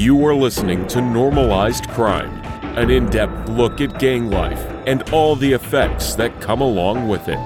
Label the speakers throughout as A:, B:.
A: You are listening to Normalized Crime, an in depth look at gang life and all the effects that come along with it.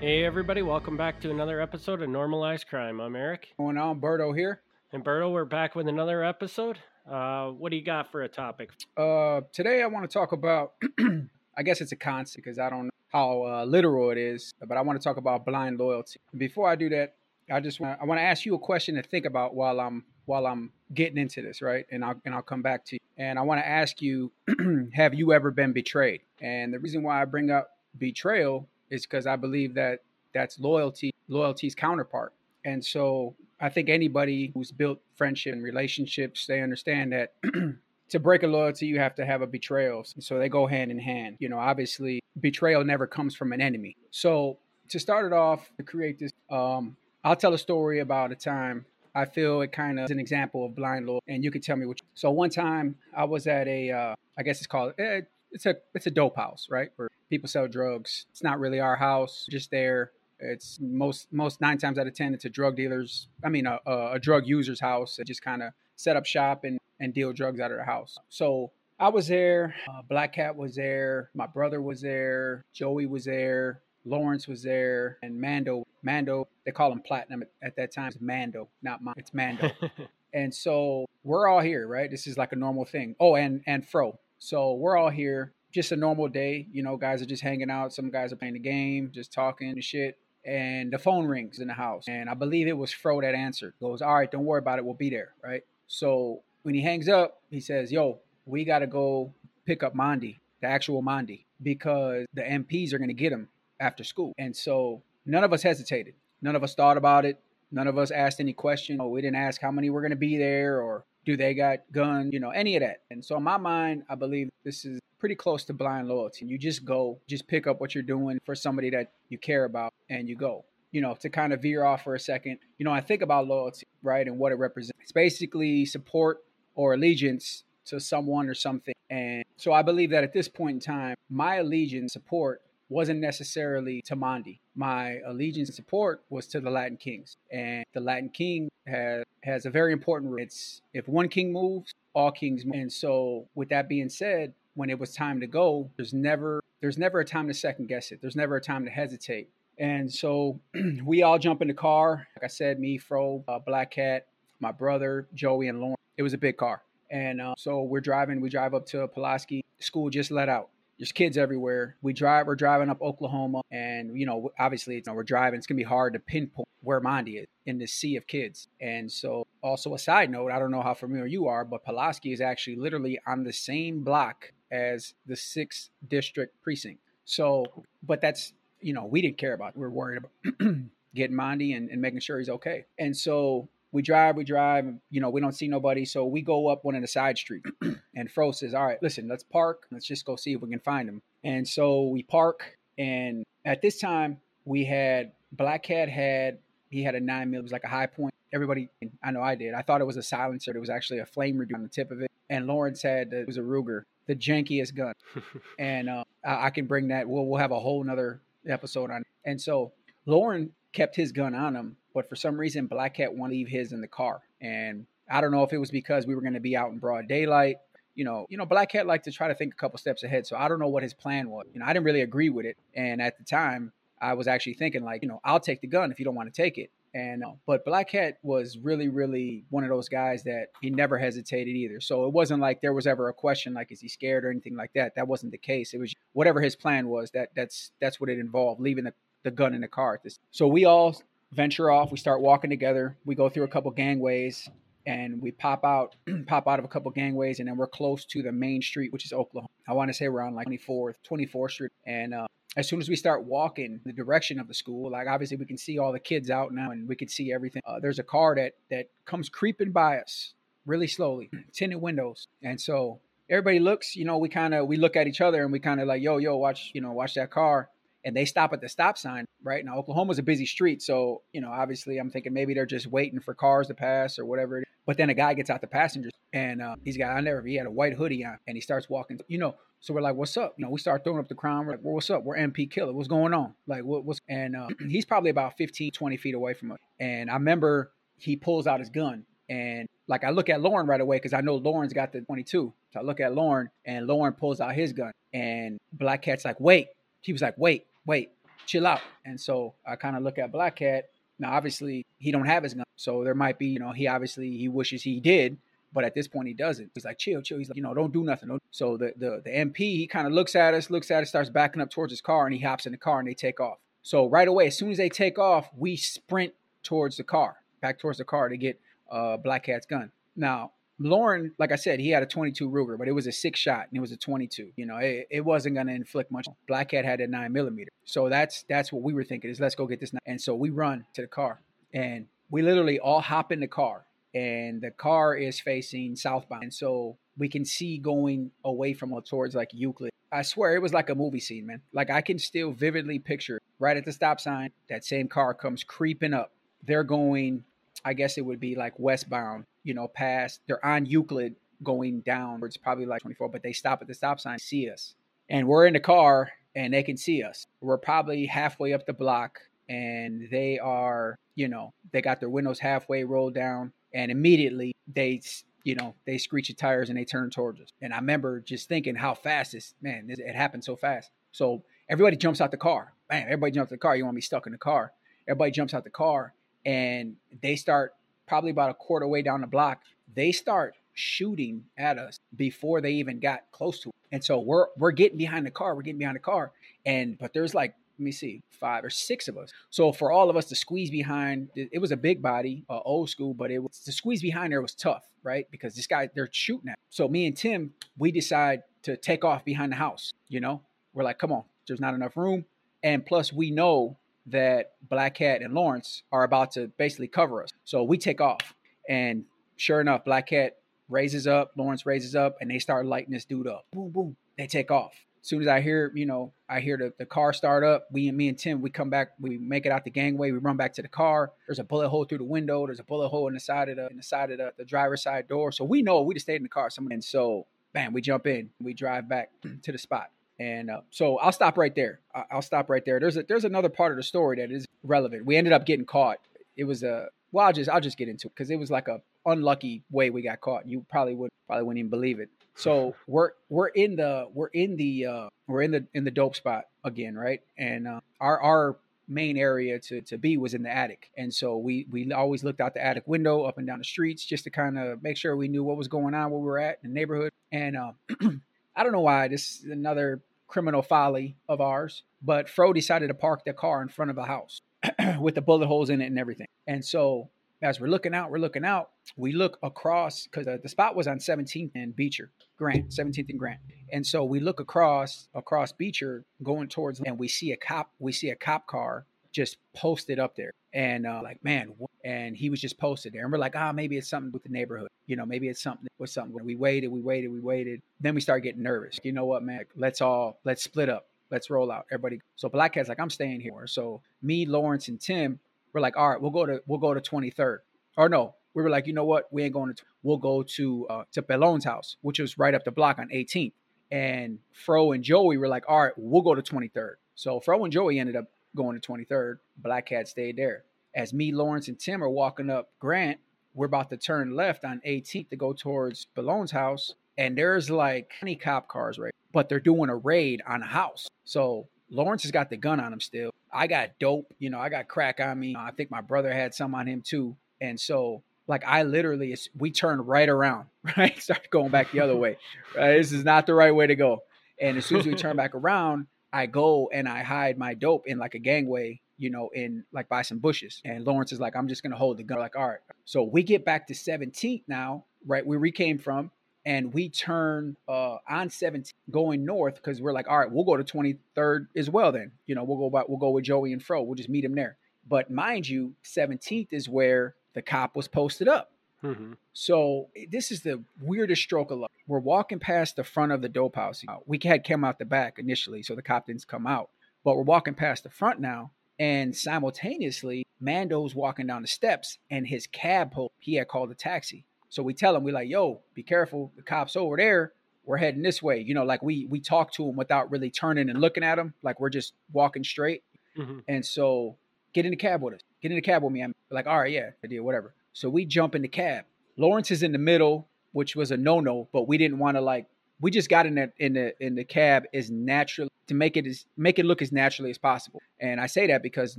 B: Hey, everybody, welcome back to another episode of Normalized Crime. I'm Eric.
C: going on? Berto here.
B: And Berto, we're back with another episode. Uh, what do you got for a topic?
C: Uh, today I want to talk about, I guess it's a concept because I don't know how uh, literal it is, but I want to talk about blind loyalty. Before I do that, I just want I want to ask you a question to think about while I'm while I'm getting into this, right? And I'll and I'll come back to you. And I want to ask you, have you ever been betrayed? And the reason why I bring up betrayal is because I believe that that's loyalty, loyalty's counterpart. And so I think anybody who's built friendship and relationships, they understand that to break a loyalty, you have to have a betrayal. So they go hand in hand. You know, obviously, betrayal never comes from an enemy. So to start it off, to create this, um, I'll tell a story about a time I feel it kind of is an example of blind loyalty, and you can tell me what. You, so one time I was at a, uh, I guess it's called, eh, it's a, it's a dope house, right? Where people sell drugs. It's not really our house, just there. It's most most nine times out of ten, it's a drug dealer's. I mean, a, a drug user's house. That just kind of set up shop and and deal drugs out of the house. So I was there. Uh, Black Cat was there. My brother was there. Joey was there. Lawrence was there, and Mando. Mando, they call him Platinum at, at that time. It's Mando, not mine. It's Mando. and so we're all here, right? This is like a normal thing. Oh, and and Fro. So we're all here. Just a normal day. You know, guys are just hanging out. Some guys are playing the game, just talking and shit. And the phone rings in the house. And I believe it was Fro that answered. Goes, all right, don't worry about it. We'll be there, right? So when he hangs up, he says, yo, we got to go pick up Mondi, the actual Mondi, because the MPs are going to get him after school. And so none of us hesitated. None of us thought about it. None of us asked any question. Oh, we didn't ask how many were going to be there or do they got guns, you know, any of that. And so in my mind, I believe this is pretty close to blind loyalty. You just go, just pick up what you're doing for somebody that you care about and you go. You know, to kind of veer off for a second, you know, I think about loyalty, right, and what it represents. It's basically support or allegiance to someone or something. And so I believe that at this point in time, my allegiance support wasn't necessarily to Mondi. My allegiance and support was to the Latin Kings. And the Latin King has has a very important role. It's if one king moves, all kings move. And so with that being said, when it was time to go, there's never there's never a time to second guess it. There's never a time to hesitate. And so we all jump in the car. Like I said, me, Fro, uh, Black Cat, my brother, Joey, and Lauren. It was a big car. And uh, so we're driving. We drive up to Pulaski. School just let out. There's kids everywhere. We drive. We're driving up Oklahoma, and you know, obviously, you know, we're driving. It's gonna be hard to pinpoint where Mondi is in this sea of kids. And so, also a side note, I don't know how familiar you are, but Pulaski is actually literally on the same block as the sixth district precinct. So, but that's you know, we didn't care about. It. We're worried about getting Mondi and, and making sure he's okay. And so we drive, we drive, you know, we don't see nobody. So we go up one of the side streets and Fro says, All right, listen, let's park. Let's just go see if we can find him. And so we park. And at this time, we had Black Cat had, he had a nine mil, it was like a Hi-Point. Everybody, I know I did. I thought it was a silencer. It was actually a flame reducer on the tip of it. And Lawrence had, it was a Ruger, the jankiest gun. and uh, I, I, can bring that. We'll, we'll have a whole nother episode on it. And so Lauren kept his gun on him but for some reason Black Cat wanted to leave his in the car. And I don't know if it was because we were going to be out in broad daylight. You know, you know, Black Cat liked to try to think a couple steps ahead. So I don't know what his plan was. You know, I didn't really agree with it. And at the time, I was actually thinking like, you know, I'll take the gun if you don't want to take it. And uh, but Black Cat was really, really one of those guys that he never hesitated either. So it wasn't like there was ever a question like, is he scared or anything like that. That wasn't the case. It was whatever his plan was. That that's that's what it involved, leaving the, the gun in the car. So we all venture off. We start walking together. We go through a couple gangways and we pop out, pop out of a couple gangways, and then we're close to the main street, which is Oklahoma. I want to say we're on like 24th, 24th Street. And uh, as soon as we start walking the direction of the school, like obviously we can see all the kids out now, and we can see everything. Uh, there's a car that that comes creeping by us really slowly, tinted windows, and so everybody looks. You know, we kind of we look at each other and we kind of like, yo, yo, watch, you know, watch that car and they stop at the stop sign. right? Now Oklahoma's a busy street, so you know, obviously, I'm thinking maybe they're just waiting for cars to pass or whatever. But then a guy gets out the passenger, and uh, he's got I never he had a white hoodie on, and he starts walking. You know, so we're like, "What's up?" You know, we start throwing up the crown. We're like, well, "What's up?" We're MP Killer. What's going on? Like, what, what's? And uh, he's probably about 15, 20 feet away from us. And I remember he pulls out his gun, and like I look at Lauren right away because I know Lauren's got the 22. So I look at Lauren, and Lauren pulls out his gun, and Black Cat's like, "Wait." He was like, "Wait, wait, chill out." And so I kind of look at Black Cat. Now, obviously, he don't have his gun, so there might be, you know, he obviously he wishes he did, but at this point he doesn't. He's like, chill, chill. He's like, you know, don't do nothing. Don't. So the the the MP he kind of looks at us, looks at us, starts backing up towards his car, and he hops in the car and they take off. So right away, as soon as they take off, we sprint towards the car, back towards the car to get uh, Black Cat's gun. Now Lauren, like I said, he had a 22 Ruger, but it was a six shot and it was a 22. You know, it, it wasn't going to inflict much. Black Cat had a nine millimeter. So that's that's what we were thinking is let's go get this. And so we run to the car and we literally all hop in the car and the car is facing southbound. And so we can see going away from us towards like Euclid. I swear it was like a movie scene, man. Like I can still vividly picture right at the stop sign, that same car comes creeping up. They're going, I guess it would be like westbound, you know, past, they're on Euclid going down. It's probably like 24, but they stop at the stop sign, see us. And we're in the car and they can see us. We're probably halfway up the block and they are, you know, they got their windows halfway rolled down and immediately they you know they screech the tires and they turn towards us and i remember just thinking how fast this man it happened so fast so everybody jumps out the car man everybody jumps out the car you want to be stuck in the car everybody jumps out the car and they start probably about a quarter way down the block they start shooting at us before they even got close to it. and so we're we're getting behind the car we're getting behind the car and but there's like let me see, five or six of us. So for all of us to squeeze behind, it was a big body, uh, old school, but it was to squeeze behind there was tough, right? Because this guy they're shooting at. So me and Tim, we decide to take off behind the house. You know, we're like, come on, there's not enough room, and plus we know that Black Cat and Lawrence are about to basically cover us. So we take off, and sure enough, Black Cat raises up, Lawrence raises up, and they start lighting this dude up. Boom, boom. They take off as soon as I hear, you know, I hear the, the car start up, we and me and Tim, we come back, we make it out the gangway, we run back to the car. There's a bullet hole through the window, there's a bullet hole in the side of the in the side of the, the driver's side door. So we know we just stayed in the car. And so bam, we jump in, we drive back to the spot. And uh, so I'll stop right there. I'll stop right there. There's a, there's another part of the story that is relevant. We ended up getting caught. It was a well, I'll just I'll just get into it because it was like a unlucky way we got caught. You probably would probably wouldn't even believe it. So we're we're in the we're in the uh, we're in the in the dope spot again, right? And uh, our our main area to, to be was in the attic and so we we always looked out the attic window up and down the streets just to kind of make sure we knew what was going on where we were at in the neighborhood and uh, i don't know why this is another criminal folly of ours but fro decided to park the car in front of the house with the bullet holes in it and everything and so as we're looking out, we're looking out. We look across because uh, the spot was on 17th and Becher, Grant, 17th and Grant, and so we look across across Becher going towards, and we see a cop. We see a cop car just posted up there, and uh, like man, and he was just posted there, and we're like, ah, maybe it's something with the neighborhood. You know, maybe it's something with something. We waited, we waited, we waited. Then we started getting nervous. You know what, man? Let's all let's split up. Let's roll out. Everybody. So Black Cat's like, I'm staying here. So me, Lawrence, and Tim we're like, all right, we'll go to we'll go to 23rd. Or no, we were like, you know what? We ain't going to. We'll go to uh, to Pelon's house, which was right up the block on 18th. And Fro and Joey were like, all right, we'll go to 23rd. So Fro and Joey ended up going to 23rd. Black Cat stayed there. As me, Lawrence, and Tim are walking up Grant, we're about to turn left on 18th to go towards Pelon's house. And there's like 20 cop cars, right? But they're doing a raid on a house. So Lawrence has got the gun on him still. I got dope, you know, I got crack on me. I think my brother had some on him too. And so, like, I literally, we turned right around, right? Start going back the other way, right? This is not the right way to go. And as soon as we turn back around, I go and I hide my dope in like a gangway, you know, in like by some bushes. And Lawrence is like, I'm just gonna hold the gun. Like, all right. So we get back to 17th now, right? Where we came from and we turn uh, on 17 going north because we're like, all right, we'll go to 23rd as well. Then you know we'll go back, we'll go with Joey and Fro. We'll just meet him there. But mind you, 17th is where the cop was posted up. Mm-hmm. So this is the weirdest stroke of luck. We're walking past the front of the dope house. We had come out the back initially, so the cop didn't come out. But we're walking past the front now, And simultaneously, Mando's walking down the steps and his cab pulled. He had called a taxi. So we tell him, we're like, yo, be careful. The cops over there. We're heading this way. You know, like we we talk to him without really turning and looking at him. Like we're just walking straight.
B: Mm-hmm.
C: And so get in the cab with us. Get in the cab with me. I'm like, all right, yeah, idea, whatever. So we jump in the cab. Lawrence is in the middle, which was a no-no, but we didn't want to like we just got in the in the in the cab as natural to make it as make it look as naturally as possible. And I say that because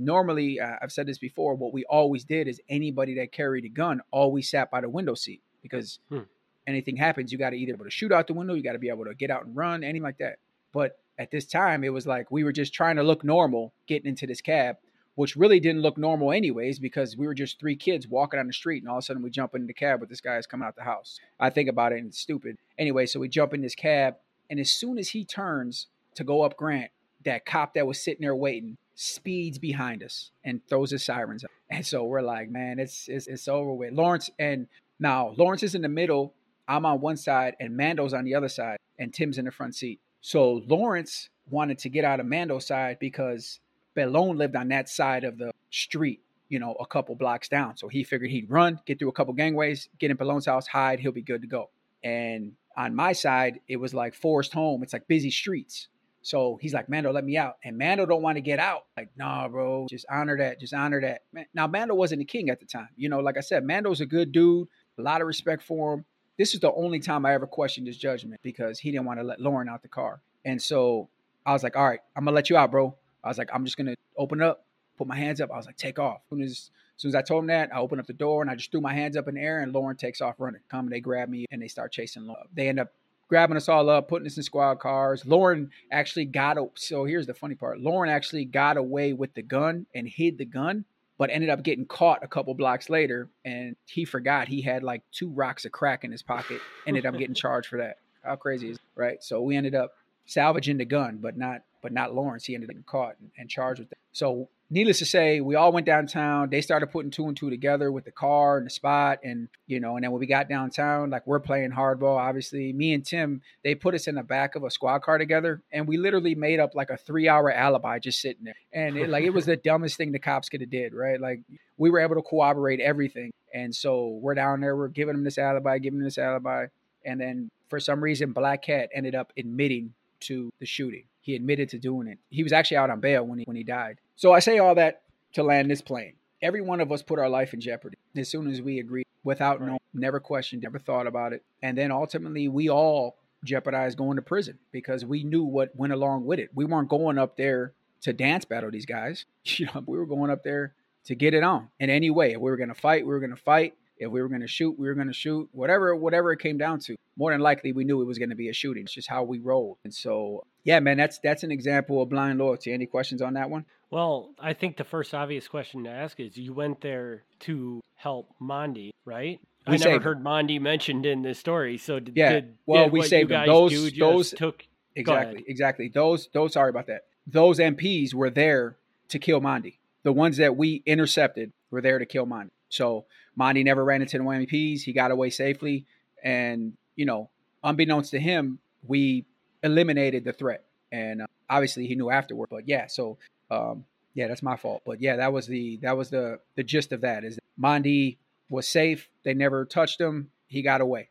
C: normally uh, I've said this before. What we always did is anybody that carried a gun always sat by the window seat because
B: Hmm.
C: anything happens, you got to either be able to shoot out the window, you got to be able to get out and run, anything like that. But at this time, it was like we were just trying to look normal getting into this cab, which really didn't look normal anyways because we were just three kids walking on the street and all of a sudden we jump in the cab with this guy's coming out the house. I think about it and it's stupid. Anyway, so we jump in this cab and as soon as he turns to go up Grant, that cop that was sitting there waiting speeds behind us and throws his sirens up. And so we're like, man, it's it's, it's over with. Lawrence and now Lawrence is in the middle. I'm on one side and Mando's on the other side, and Tim's in the front seat. So Lawrence wanted to get out of Mando's side because Pelon lived on that side of the street, you know, a couple blocks down. So he figured he'd run, get through a couple gangways, get in Pelon's house, hide, he'll be good to go. And on my side, it was like Forest Home. It's like busy streets. So he's like, Mando, let me out. And Mando don't want to get out. Like, nah, bro, just honor that. Just honor that. Man, now, Mando wasn't the king at the time. You know, like I said, Mando's a good dude, a lot of respect for him. This is the only time I ever questioned his judgment because he didn't want to let Lauren out the car. And so I was like, all right, I'm gonna let you out, bro. I was like, I'm just gonna open up, put my hands up. I was like, take off. As soon as, as soon as I told him that, I opened up the door and I just threw my hands up in the air and Lauren takes off running. Come, and they grab me and they start chasing Lauren. They end up grabbing us all up, putting us in squad cars. Lauren actually got a, so here's the funny part. Lauren actually got away with the gun and hid the gun, but ended up getting caught a couple blocks later and he forgot he had like two rocks of crack in his pocket. Ended up getting charged for that. How crazy is it? right? So we ended up salvaging the gun, but not but not Lawrence. He ended up getting caught and, and charged with that. So needless to say, we all went downtown. They started putting two and two together with the car and the spot, and you know, and then when we got downtown, like we're playing hardball. Obviously, me and Tim, they put us in the back of a squad car together, and we literally made up like a three-hour alibi just sitting there. And it, like it was the dumbest thing the cops could have did, right? Like we were able to corroborate everything, and so we're down there, we're giving them this alibi, giving them this alibi, and then for some reason, Black Cat ended up admitting to the shooting. He admitted to doing it. He was actually out on bail when he when he died. So I say all that to land this plane. Every one of us put our life in jeopardy as soon as we agreed, without
B: Right.
C: no, never questioned, never thought about it, and then ultimately we all jeopardized going to prison because we knew what went along with it. We weren't going up there to dance battle these guys. You know, we were going up there to get it on in any way. If we were going to fight, we were going to fight. If we were going to shoot, we were going to shoot. Whatever, whatever it came down to. More than likely, we knew it was going to be a shooting. It's just how we rolled. And so, yeah, man, that's that's an example of blind loyalty. Any questions on that one?
B: Well, I think the first obvious question to ask is you went there to help Mondi, right?
C: We
B: I never heard Mondi mentioned in this story. So did,
C: Yeah,
B: did,
C: well,
B: did
C: we saved Those- those-
B: took
C: Exactly, exactly. Those those sorry about that. Those MPs were there to kill Mondi. The ones that we intercepted were there to kill Mondi. So Mondi never ran into the MPs. He got away safely, and you know, unbeknownst to him, we eliminated the threat. And uh, obviously, he knew afterward. But yeah, so um, yeah, that's my fault. But yeah, that was the that was the the gist of that. Is that Mondi was safe. They never touched him. He got away.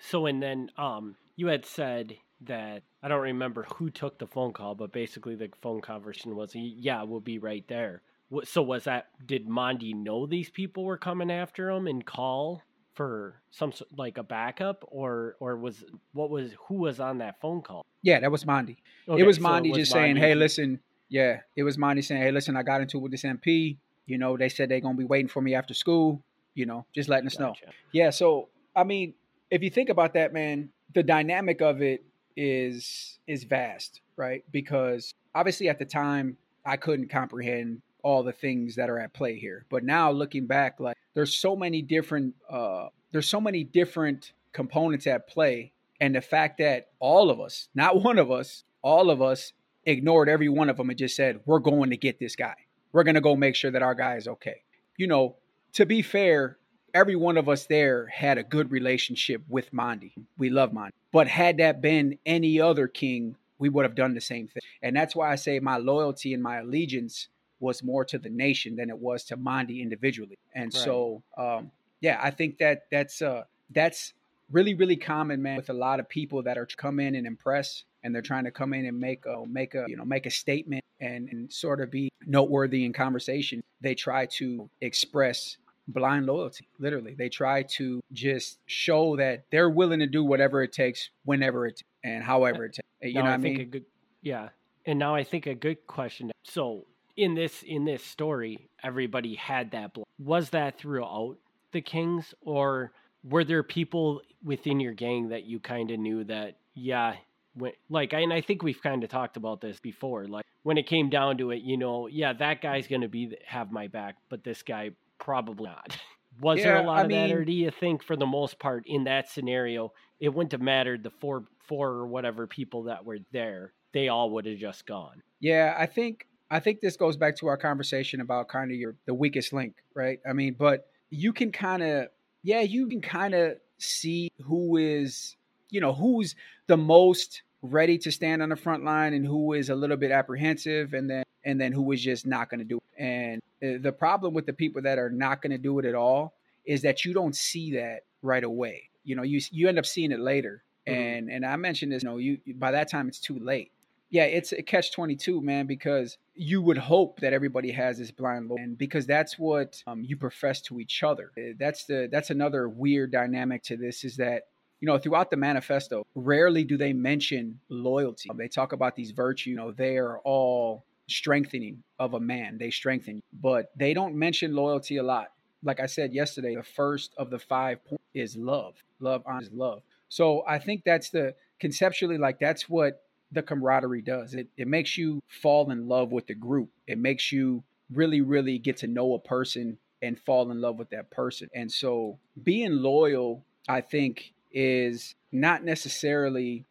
B: So and then um you had said that I don't remember who took the phone call, but basically the phone conversation was yeah, we'll be right there. So was that did Mondi know these people were coming after him and call for some like a backup or or was what was who was on that phone call?
C: Yeah, that was Mondi.
B: Okay,
C: it was
B: so
C: Mondi just saying,
B: Mondi-
C: "Hey, listen, yeah." It was Mondi saying, "Hey, listen, I got into it with this MP. You know, they said they're gonna be waiting for me after school. You know, just letting us know." Yeah. So, I mean, if you think about that, man, the dynamic of it is is vast, right? Because obviously, at the time, I couldn't comprehend all the things that are at play here. But now, looking back, like there's so many different uh, there's so many different components at play, and the fact that all of us, not one of us, all of us ignored every one of them and just said, "We're going to get this guy. We're going to go make sure that our guy is okay." You know, to be fair, every one of us there had a good relationship with Mondi. We love Mondi. But had that been any other king, we would have done the same thing. And that's why I say my loyalty and my allegiance was more to the nation than it was to Mondi individually. And right. so, um, yeah, I think that that's uh, that's really really common, man, with a lot of people that are come in and impress, and they're trying to come in and make a make a you know make a statement and and sort of be noteworthy in conversation. They try to express blind loyalty literally they try to just show that they're willing to do whatever it takes whenever it and however it takes you
B: no,
C: know
B: I,
C: I mean
B: good, yeah and now i think a good question so in this in this story everybody had that blood. was that throughout the kings or were there people within your gang that you kind of knew that yeah when, like and i think we've kind of talked about this before like when it came down to it you know yeah that guy's gonna be have my back but this guy probably not was yeah, there a lot I of mean, that or do you think for the most part in that scenario it wouldn't have mattered the four four or whatever people that were there they all would have just gone
C: yeah i think I think this goes back to our conversation about kind of your the weakest link, right? I mean, but you can kind of yeah, you can kind of see who is, you know, who's the most ready to stand on the front line and who is a little bit apprehensive and then and then who is just not going to do it. And uh, the problem with the people that are not going to do it at all is that you don't see that right away. You know, you you end up seeing it later. Mm-hmm. And and I mentioned this, you know, you by that time it's too late yeah, it's a catch 22, man, because you would hope that everybody has this blind loyalty, and because that's what um, you profess to each other. Eh, that's the that's another weird dynamic to this is that you know throughout the manifesto, rarely do they mention loyalty. They talk about these virtues. You know, they are all strengthening of a man. They strengthen, but they don't mention loyalty a lot. Like I said yesterday, the first of the five points is love. Love is love. So I think that's the conceptually like that's what the camaraderie does. It it makes you fall in love with the group. It makes you really really get to know a person and fall in love with that person. And so being loyal, I think is not necessarily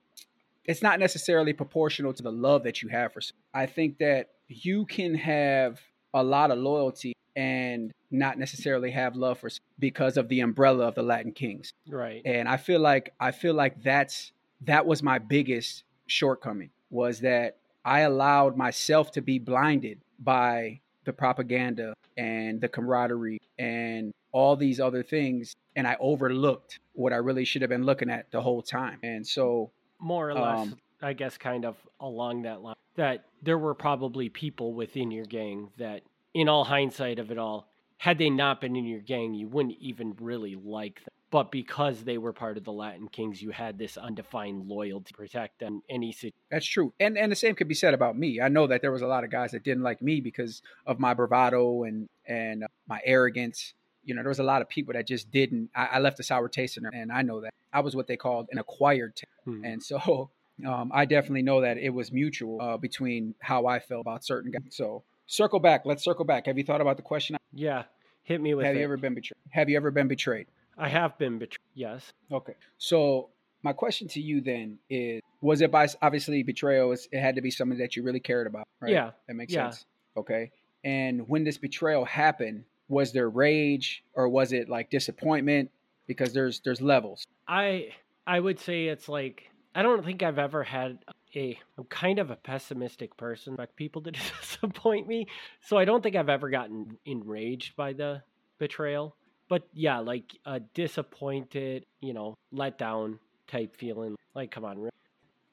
C: it's not necessarily proportional to the love that you have for someone. I think that you can have a lot of loyalty and not necessarily have love for because of the umbrella of the Latin Kings.
B: Right.
C: And I feel like I feel like that's that was my biggest shortcoming was that I allowed myself to be blinded by the propaganda and the camaraderie and all these other things and I overlooked what I really should have been looking at the whole time. And so
B: more or less um, I guess kind of along that line that there were probably people within your gang that in all hindsight of it all had they not been in your gang you wouldn't even really like them but because they were part of the Latin Kings, you had this undefined loyalty to protect them. Any situation.
C: That's true, and and the same could be said about me. I know that there was a lot of guys that didn't like me because of my bravado and and uh, my arrogance. You know, there was a lot of people that just didn't. I, I left a sour taste in there, and I know that I was what they called an acquired taste, hmm. and so um, I definitely know that it was mutual uh, between how I felt about certain guys. So circle back. Let's circle back. Have you thought about the question?
B: Yeah, hit me with.
C: Have
B: it.
C: you ever been betrayed? Have you ever been betrayed?
B: I have been betrayed. Yes.
C: Okay. So my question to you then is: Was it by obviously betrayal? It had to be something that you really cared about, right?
B: Yeah.
C: That makes
B: yeah.
C: sense. Okay. And when this betrayal happened, was there rage or was it like disappointment? Because there's there's levels.
B: I I would say it's like I don't think I've ever had a I'm kind of a pessimistic person, like people to disappoint me. So I don't think I've ever gotten enraged by the betrayal but yeah, like a disappointed, you know, let down type feeling. Like, come on.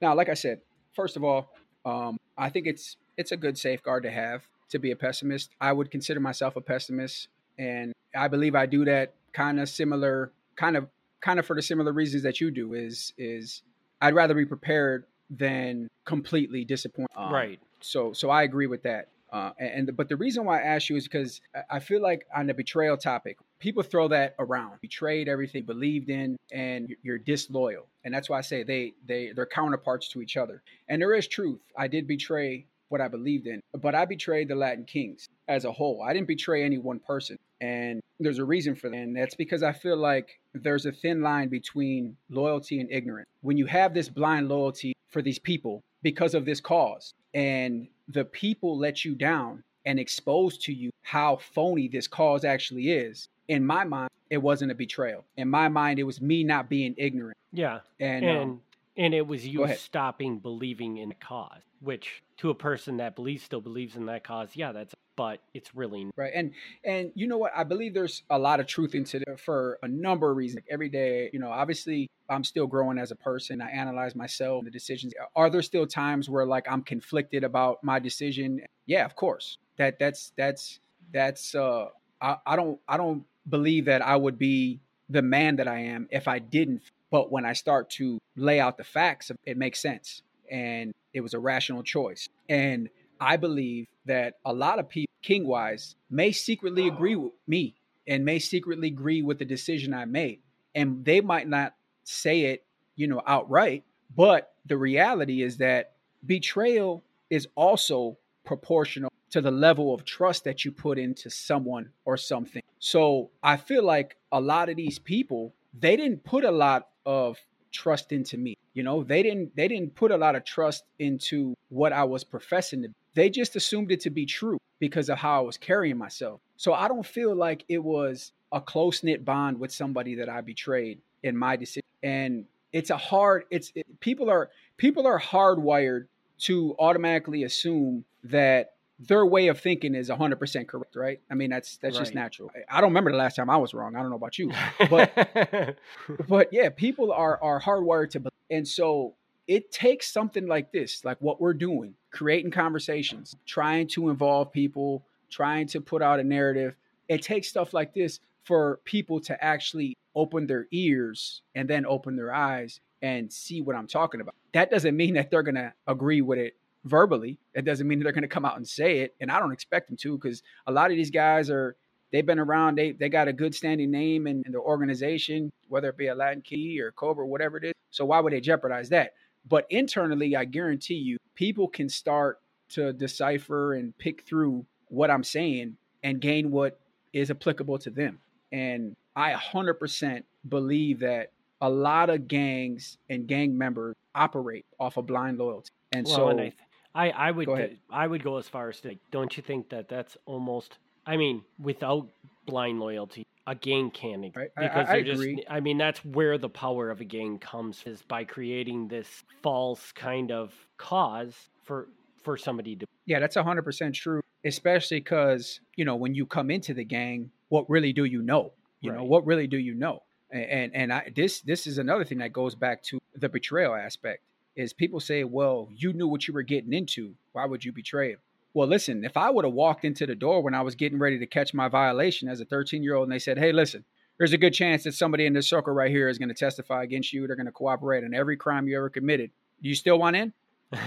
C: Now, like I said, first of all, um, I think it's it's a good safeguard to have to be a pessimist. I would consider myself a pessimist, and I believe I do that kind of similar, kind of kind of for the similar reasons that you do. Is is I'd rather be prepared than completely disappointed.
B: Um, right.
C: So so I agree with that. Uh, and, and but the reason why I asked you is because I feel like on the betrayal topic, people throw that around. Betrayed everything believed in, and you're disloyal, and that's why I say they they they're counterparts to each other. And there is truth. I did betray what I believed in, but I betrayed the Latin kings as a whole. I didn't betray any one person, and there's a reason for that. And that's because I feel like there's a thin line between loyalty and ignorance. When you have this blind loyalty for these people because of this cause, and the people let you down and expose to you how phony this cause actually is, in my mind, it wasn't a betrayal. In my mind, it was me not being ignorant.
B: Yeah. And and, um, and it was you stopping believing in the cause, which to a person that believes still believes in that cause, yeah, that's but it's really
C: right. And and you know what? I believe there's a lot of truth into it for a number of reasons. Every day, you know, obviously I'm still growing as a person. I analyze myself, the decisions. Are there still times where like I'm conflicted about my decision? Yeah, of course. That that's that's that's uh I, I don't I don't believe that I would be the man that I am if I didn't. But when I start to lay out the facts, it makes sense. And it was a rational choice. And I believe that a lot of people, king wise, may secretly agree with me and may secretly agree with the decision I made. And they might not say it, you know, outright, but the reality is that betrayal is also proportional to the level of trust that you put into someone or something. So I feel like a lot of these people, they didn't put a lot of trust into me. You know, they didn't they didn't put a lot of trust into what I was professing to. They just assumed it to be true because of how I was carrying myself. So I don't feel like it was a close knit bond with somebody that I betrayed in my decision. And it's a hard. It's it, people are people are hardwired to automatically assume that their way of thinking is 100% correct right i mean that's that's right. just natural i don't remember the last time i was wrong i don't know about you but but yeah people are are hardwired to believe. and so it takes something like this like what we're doing creating conversations trying to involve people trying to put out a narrative it takes stuff like this for people to actually open their ears and then open their eyes and see what I'm talking about. That doesn't mean that they're going to agree with it verbally. It doesn't mean they're going to come out and say it. And I don't expect them to because a lot of these guys are, they've been around, they, they got a good standing name in, in their organization, whether it be a Latin King or Cobra, whatever it is. So why would they jeopardize that? But internally, I guarantee you, people can start to decipher and pick through what I'm saying and gain what is applicable to them. And I 100% believe that a lot of gangs and gang members operate off of blind loyalty. And well, so and I, th-
B: I, I would go I would go as far as to don't you think that that's almost I mean without blind loyalty a gang can't
C: right. because I, I, I
B: just
C: agree.
B: I mean that's where the power of a gang comes is by creating this false kind of cause for for somebody to
C: Yeah, that's 100% true, especially cuz you know when you come into the gang, what really do you know? You right. know, what really do you know? And and, and I, this this is another thing that goes back to the betrayal aspect is people say, well, you knew what you were getting into. Why would you betray him? Well, listen, if I would have walked into the door when I was getting ready to catch my violation as a 13 year old and they said, hey, listen, there's a good chance that somebody in this circle right here is going to testify against you. They're going to cooperate on every crime you ever committed. Do you still want in?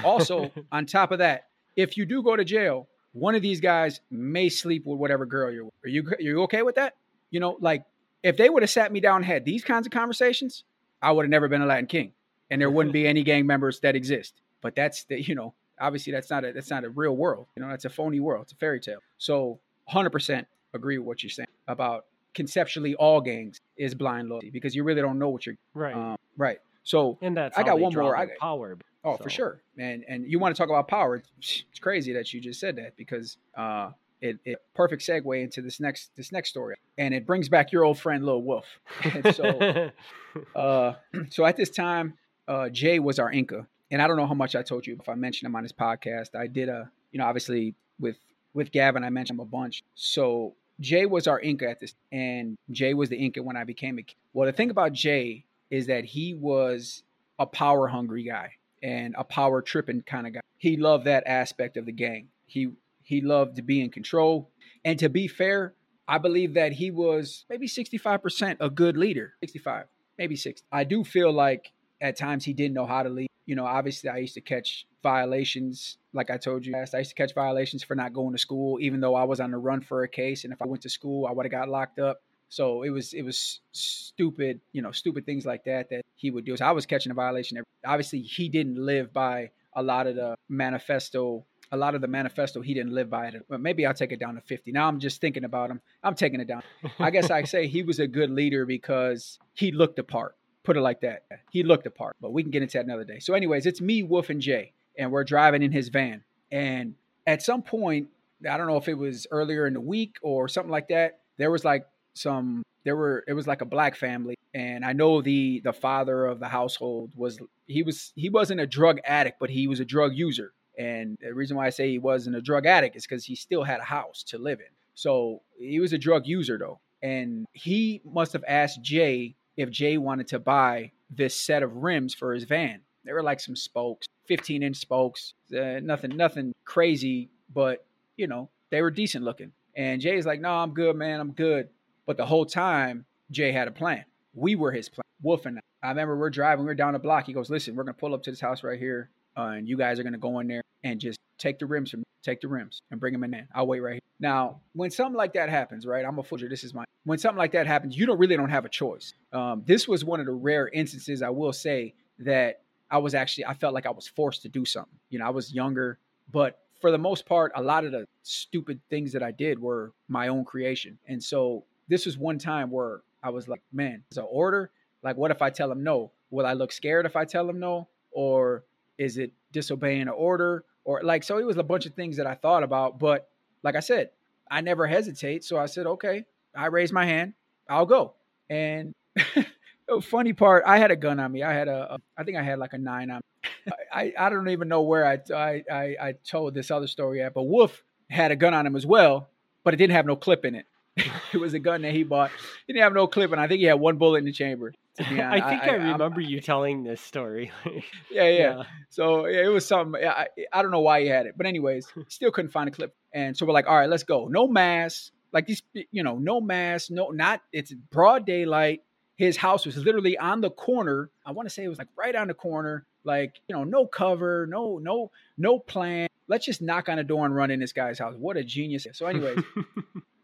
C: Also, on top of that, if you do go to jail, one of these guys may sleep with whatever girl you're with. Are you, are you okay with that? You know, like if they would have sat me down and had these kinds of conversations, I would have never been a Latin King and there wouldn't be any gang members that exist. But that's the you know obviously that's not a that's not a real world. You know that's a phony world. It's a fairy tale. So 100% agree with what you're saying about conceptually all gangs is blind loyalty because you really don't know what you're
B: right. Um,
C: right. So
B: and that's I got one more. I got, power.
C: Oh, so. for sure. And and you want to talk about power? It's crazy that you just said that because uh, it, it perfect segue into this next this next story, and it brings back your old friend Lil Wolf. And so, uh, so at this time, uh, Jay was our Inca, and I don't know how much I told you if I mentioned him on his podcast. I did a, you know, obviously with with Gavin, I mentioned him a bunch. So Jay was our Inca at this, and Jay was the Inca when I became a. Well, the thing about Jay is that he was a power hungry guy and a power tripping kind of guy. He loved that aspect of the gang. He he loved to be in control, and to be fair, I believe that he was maybe sixty five percent a good leader. Sixty five, maybe six. I do feel like at times he didn't know how to lead. You know, obviously I used to catch violations, like I told you. I used to catch violations for not going to school, even though I was on the run for a case. And if I went to school, I would have got locked up. So it was it was stupid, you know, stupid things like that that he would do. So I was catching a violation. Obviously, he didn't live by a lot of the manifesto. A lot of the manifesto he didn't live by it. But maybe I'll take it down to 50. Now I'm just thinking about him. I'm taking it down. I guess I say he was a good leader because he looked the part. Put it like that. He looked apart, but we can get into that another day. So, anyways, it's me, Wolf, and Jay, and we're driving in his van. And at some point, I don't know if it was earlier in the week or something like that, there was like some there were it was like a black family and i know the the father of the household was he was he wasn't a drug addict but he was a drug user And the reason why I say he wasn't a drug addict is because he still had a house to live in. So he was a drug user though. And he must have asked Jay if Jay wanted to buy this set of rims for his van. They were like some spokes, 15 inch spokes, uh, nothing, nothing crazy, but you know, they were decent looking. And Jay's like, no, I'm good, man. I'm good. But the whole time, Jay had a plan. We were his plan. Wolf and I. I remember we're driving, we are down the block. He goes, listen, we're going to pull up to this house right here. Uh, and you guys are going to go in there and just take the rims from me. Take the rims and bring them in there. I'll wait right here. Now, when something like that happens, right? I'm a footer. This is my. When something like that happens, you don't really don't have a choice. Um, this was one of the rare instances I will say that I was actually I felt like I was forced to do something. You know, I was younger, but for the most part, a lot of the stupid things that I did were my own creation. And so this was one time where I was like, man, it's an order. Like, what if I tell him no? Will I look scared if I tell him no? Or is it disobeying an order? Or like, so it was a bunch of things that I thought about. But like I said, I never hesitate. So I said, okay, I raise my hand, I'll go. And funny part, I had a gun on me. I had a, a I think I had like a nine on me. I, I don't even know where I, I, I, I told this other story at, but Wolf had a gun on him as well, but it didn't have no clip in it. it was a gun that he bought. He didn't have no clip, and I think he had one bullet in the chamber.
B: I think I, I, I remember I'm, you telling this story.
C: yeah, yeah, yeah, So yeah, it was something. I, I don't know why he had it, but anyways, still couldn't find a clip. And so we're like, all right, let's go. No mask, like these, you know, no mask, no, not. It's broad daylight. His house was literally on the corner. I want to say it was like right on the corner. Like you know, no cover, no, no, no plan. Let's just knock on a door and run in this guy's house. What a genius! So, anyways,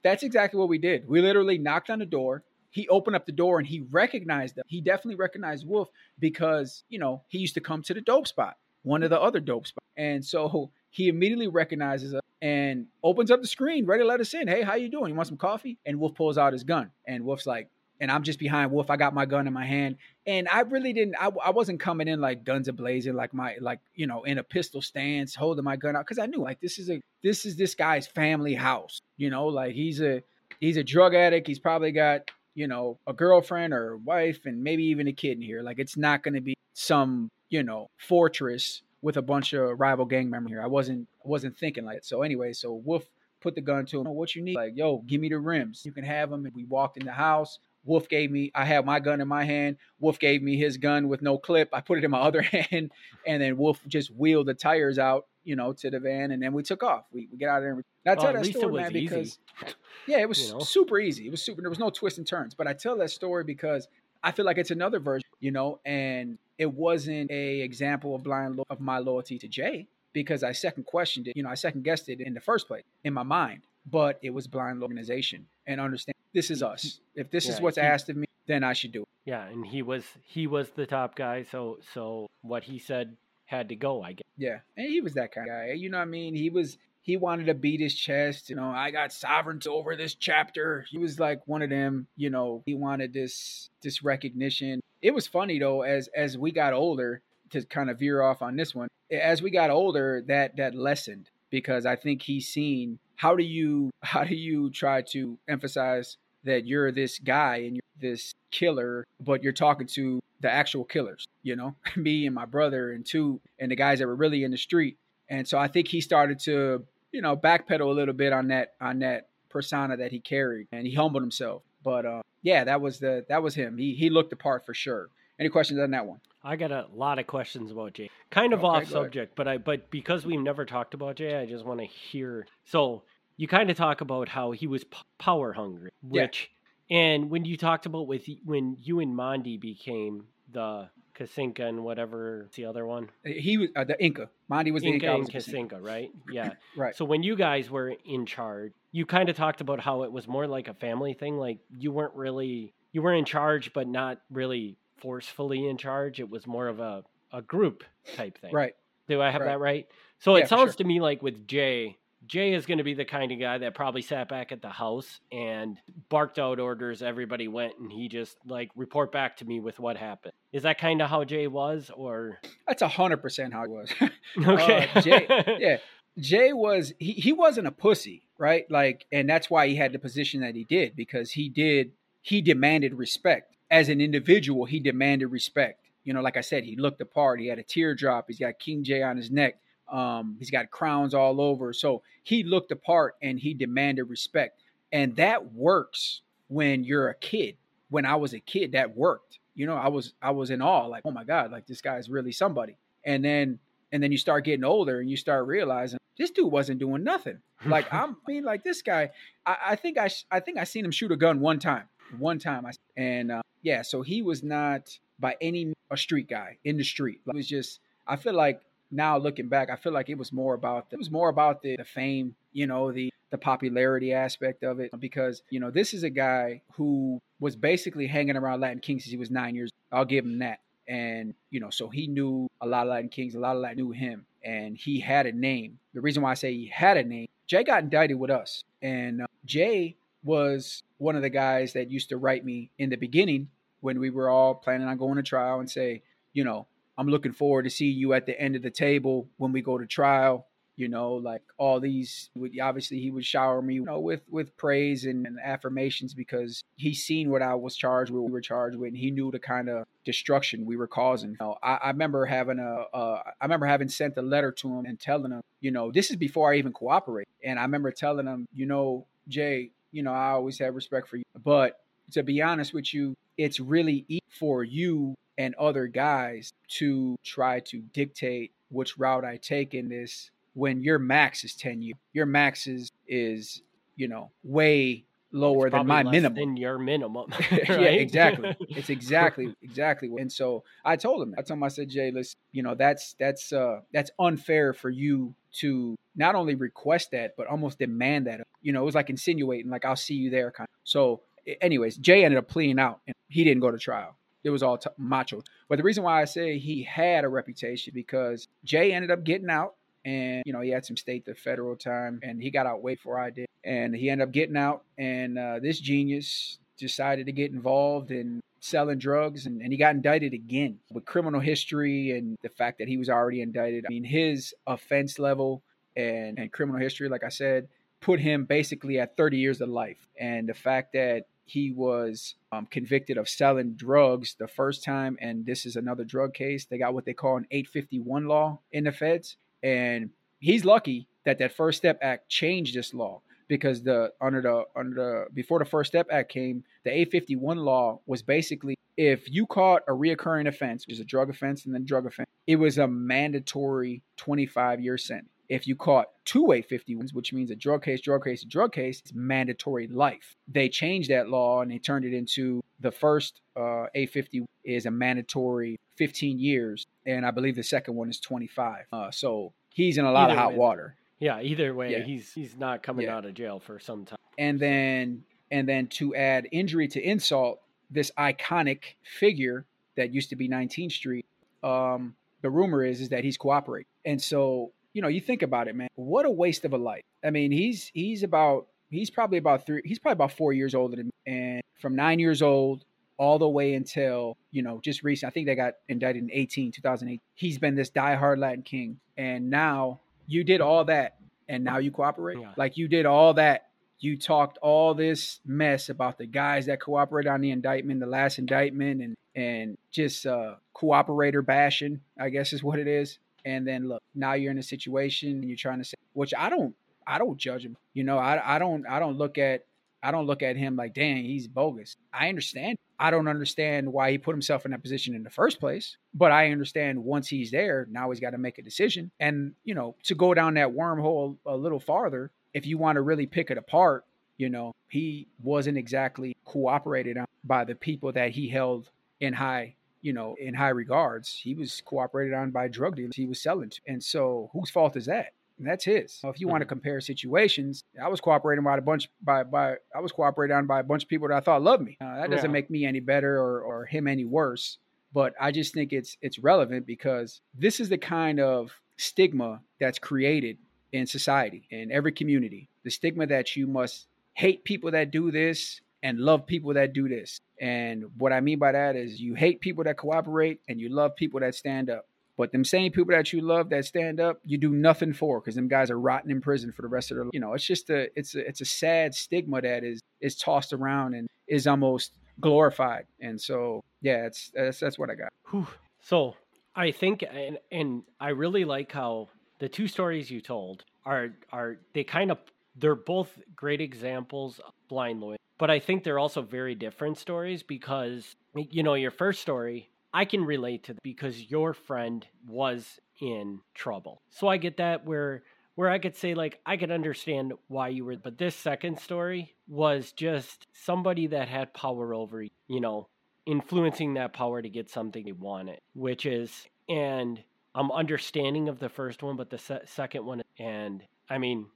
C: that's exactly what we did. We literally knocked on the door he opened up the door and he recognized them. He definitely recognized Wolf because, you know, he used to come to the dope spot, one of the other dope spots. And so he immediately recognizes us and opens up the screen, ready to let us in. Hey, how you doing? You want some coffee? And Wolf pulls out his gun. And Wolf's like, and I'm just behind Wolf. I got my gun in my hand, and I really didn't. I, I wasn't coming in like guns a blazing, like my like you know in a pistol stance, holding my gun out, because I knew like this is a this is this guy's family house. You know, like he's a he's a drug addict. He's probably got you know, a girlfriend or a wife and maybe even a kid in here. Like it's not going to be some, you know, fortress with a bunch of rival gang members here. I wasn't wasn't thinking like that. So anyway, so Wolf put the gun to him. Oh, what you need? Like, yo, give me the rims. You can have them. And we walked in the house. Wolf gave me, I had my gun in my hand. Wolf gave me his gun with no clip. I put it in my other hand. And then Wolf just wheeled the tires out, you know, to the van. And then we took off. We, we get out of there. I oh, tell that story, man, easy. because yeah, it was you know? super easy. It was super. There was no twists and turns. But I tell that story because I feel like it's another version, you know, and it wasn't a example of blind lo- of my loyalty to Jay because I second questioned it. You know, I second guessed it in the first place in my mind. But it was blind organization and understand this is us. If this yeah, is what's he, asked of me, then I should do it.
B: Yeah, and he was he was the top guy, so so what he said had to go, I guess.
C: Yeah, and he was that kind of guy. You know what I mean? He was he wanted to beat his chest. You know, I got sovereignty over this chapter. He was like one of them. You know, he wanted this this recognition. It was funny though, as as we got older, to kind of veer off on this one. As we got older, that that lessened because I think he's seen how do you how do you try to emphasize that you're this guy and you're this killer, but you're talking to the actual killers. You know, me and my brother and two and the guys that were really in the street. And so I think he started to you know, backpedal a little bit on that on that persona that he carried, and he humbled himself. But uh, yeah, that was the that was him. He he looked the part for sure. Any questions on that one?
B: I got a lot of questions about Jay. Kind of okay, off subject, but I but because we've never talked about Jay, I just want to hear. So you kind of talk about how he was p- power hungry, which yeah. and when you talked about with when you and Mondi became the Kasinka and whatever the other one.
C: He was uh, the Inca. Mondi was
B: Inca
C: the Inca.
B: and Kasinka, right? Yeah.
C: right.
B: So when you guys were in charge, you kind of talked about how it was more like a family thing. Like you weren't really you were in charge, but not really forcefully in charge. It was more of a a group type thing.
C: Right.
B: Do I have
C: right.
B: that right? So yeah, it sounds sure. to me like with Jay, Jay is going to be the kind of guy that probably sat back at the house and barked out orders. Everybody went, and he just like report back to me with what happened. Is that kind of how Jay was, or
C: that's a hundred percent how it was?
B: okay,
C: uh, Jay, yeah, Jay was he he wasn't a pussy, right? Like, and that's why he had the position that he did because he did he demanded respect as an individual. He demanded respect. You know, like I said, he looked the part. He had a teardrop. He's got King Jay on his neck Um, he's got crowns all over. So he looked the part and he demanded respect. And that works when you're a kid. When I was a kid, that worked. You know, I was I was in awe, like, oh my God, like this guy's really somebody. And then and then you start getting older and you start realizing this dude wasn't doing nothing. Like I'm, I mean, like this guy. I, I, think I, I think I seen him shoot a gun one time, one time. I, and uh, yeah, so he was not by any a street guy in the street. Like, It was just. I feel like now looking back, I feel like it was more about the, it was more about the, the fame, you know, the the popularity aspect of it. Because you know, this is a guy who was basically hanging around Latin Kings since he was nine years. I'll give him that and you know so he knew a lot of latin kings a lot of latin knew him and he had a name the reason why i say he had a name jay got indicted with us and uh, jay was one of the guys that used to write me in the beginning when we were all planning on going to trial and say you know i'm looking forward to see you at the end of the table when we go to trial you know like all these obviously he would shower me you know with with praise and, and affirmations because he seen what i was charged with we were charged with and he knew the kind of destruction we were causing. You know, I, I, remember having a uh, i remember having sent a letter to him and telling him you know this is before i even cooperate and i remember telling him you know jay you know i always have respect for you but to be honest with you it's really easy for you and other guys to try to dictate which route I take in this when your max is 10 years. Your max is is, you know, way lower than my minimum.
B: Than your minimum.
C: Right? yeah, exactly. It's exactly exactly. And so I told him, I told him, I said, Jay, listen, you know, that's that's uh that's unfair for you to not only request that, but almost demand that. You know, it was like insinuating, like I'll see you there kind of. So anyways, Jay ended up pleading out and he didn't go to trial. It was all t- macho. But the reason why I say he had a reputation because Jay ended up getting out and you know he had some state to federal time and he got out way before i did. And he ended up getting out and uh, this genius decided to get involved in selling drugs and, and he got indicted again with criminal history and the fact that he was already indicted. I mean his offense level and, and criminal history like i said put him basically at 30 years of life. And the fact that he was um, convicted of selling drugs the first time, and this is another drug case. They got what they call an 851 law in the feds, and he's lucky that that First Step Act changed this law because the under the under the before the First Step Act came, the 851 law was basically if you caught a reoccurring offense, which is a drug offense and then drug offense, it was a mandatory 25 year sentence. If you caught two 851s, which means a drug case, drug case, drug case, it's mandatory life. They changed that law and they turned it into the first uh, 850 is a mandatory 15 years, and I believe the second one is 25. Uh, so he's in a lot either of hot way, water.
B: Yeah, either way, yeah. he's he's not coming yeah. out of jail for some time.
C: And then and then to add injury to insult, this iconic figure that used to be 19th Street, um, the rumor is is that he's cooperating. And so you know, you think about it, man. What a waste of a life. I mean, he's he's about he's probably about three he's probably about four years older than me. And from nine years old all the way until you know just recent. I think they got indicted in 18, 2008. He's been this diehard Latin king, and now you did all that, and now you cooperate. Yeah. Like you did all that. You talked all this mess about the guys that cooperated on the indictment, the last indictment, and and just uh, cooperator bashing. I guess is what it is. And then look, now you're in a situation and you're trying to say, which I don't, I don't judge him. You know, I, I don't, I don't look at I don't look at him like, dang, he's bogus. I understand. I don't understand why he put himself in that position in the first place, but I understand once he's there, now he's got to make a decision. And, you know, to go down that wormhole a little farther, if you want to really pick it apart, you know, he wasn't exactly cooperated by the people that he held in high you know, in high regards. He was cooperated on by drug dealers he was selling to. And so whose fault is that? and that's his. So if you mm-hmm. want to compare situations, I was cooperating by a bunch by by I was cooperated on by a bunch of people that I thought loved me. Uh, that doesn't yeah. make me any better or or him any worse. But I just think it's it's relevant because this is the kind of stigma that's created in society in every community. The stigma that you must hate people that do this and love people that do this. And what I mean by that is you hate people that cooperate and you love people that stand up. But them same people that you love that stand up, you do nothing for because them guys are rotting in prison for the rest of their. You know, it's just a it's a it's a sad stigma that is is tossed around and is almost glorified. And so yeah, it's that's that's what I got.
B: Whew. So I think and and I really like how the two stories you told are are they kind of they're both great examples of blind loyalty, but I think they're also very different stories because you know your first story I can relate to because your friend was in trouble. So I get that where where I could say like I could understand why you were but this second story was just somebody that had power over you know influencing that power to get something they wanted which is and I'm understanding of the first one but the se- second one and I mean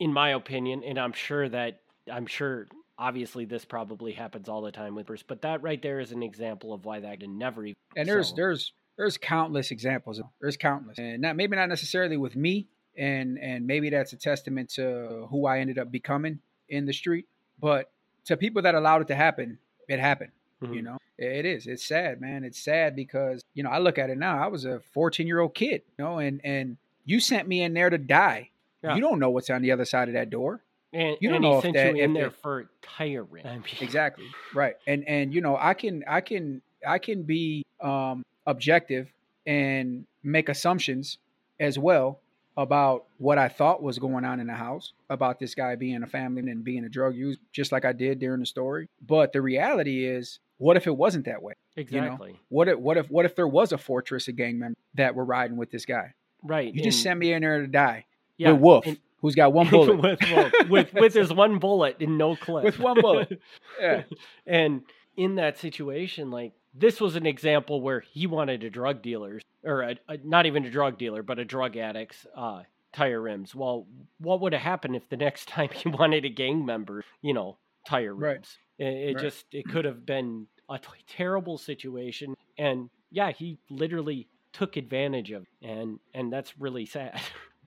B: in my opinion and I'm sure that I'm sure obviously this probably happens all the time with Bruce but that right there is an example of why that can never even
C: and there's so. there's there's countless examples there's countless and not maybe not necessarily with me and and maybe that's a testament to who I ended up becoming in the street. But to people that allowed it to happen, it happened. Mm-hmm. You know, it is. It's sad, man. It's sad because you know I look at it now. I was a 14 year old kid, you know, and and you sent me in there to die. Yeah. You don't know what's on the other side of that door.
B: And, you don't and know if that, you in there for tire rim. I mean.
C: Exactly right. And and you know I can I can I can be um, objective and make assumptions as well about what I thought was going on in the house about this guy being a family and being a drug user, just like I did during the story. But the reality is, what if it wasn't that way?
B: Exactly.
C: You know? What if what if what if there was a fortress of gang members that were riding with this guy?
B: Right.
C: You and, just sent me in there to die. Yeah. With Wolf. And, who's got one bullet
B: with Wolf, with with his one bullet and no clip.
C: With one bullet. Yeah.
B: and in that situation, like this was an example where he wanted a drug dealer's or a, a, not even a drug dealer, but a drug addict's uh, tire rims. Well, what would have happened if the next time he wanted a gang member, you know, tire rims? Right. It, it right. just it could have been a t- terrible situation, and yeah, he literally took advantage of, it, and and that's really sad.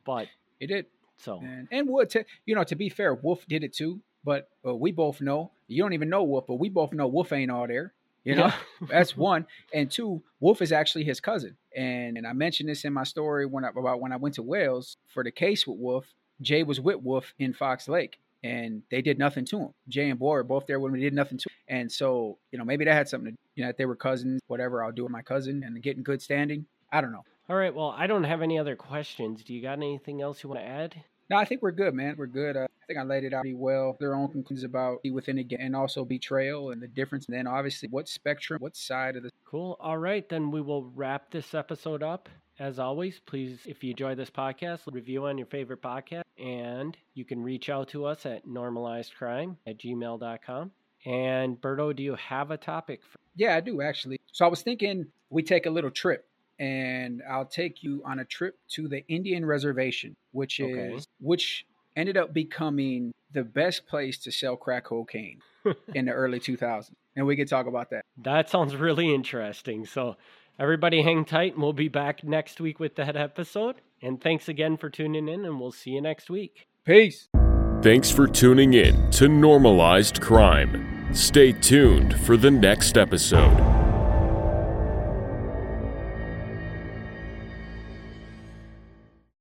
B: but
C: it did.
B: So
C: and, and what to you know to be fair, Wolf did it too. But uh, we both know you don't even know Wolf, but we both know Wolf ain't all there. You know, yeah. that's one. And two, Wolf is actually his cousin. And, and I mentioned this in my story when I, about when I went to Wales for the case with Wolf. Jay was with Wolf in Fox Lake and they did nothing to him. Jay and Boy were both there when we did nothing to him. And so, you know, maybe that had something to, you know, if they were cousins, whatever, I'll do with my cousin and getting good standing. I don't know.
B: All right. Well, I don't have any other questions. Do you got anything else you want to add?
C: No, I think we're good, man. We're good. Uh, I think I laid it out pretty well. Their own conclusions about within it and also betrayal and the difference. And then obviously what spectrum, what side of the.
B: Cool. All right. Then we will wrap this episode up. As always, please, if you enjoy this podcast, review on your favorite podcast. And you can reach out to us at normalizedcrime at gmail.com. And Berto, do you have a topic? For-
C: yeah, I do actually. So I was thinking we take a little trip and I'll take you on a trip to the Indian reservation, which is okay. which ended up becoming the best place to sell crack cocaine in the early 2000s. And we could talk about that.
B: That sounds really interesting. So everybody hang tight and we'll be back next week with that episode. And thanks again for tuning in and we'll see you next week.
C: Peace.
A: Thanks for tuning in to Normalized Crime. Stay tuned for the next episode.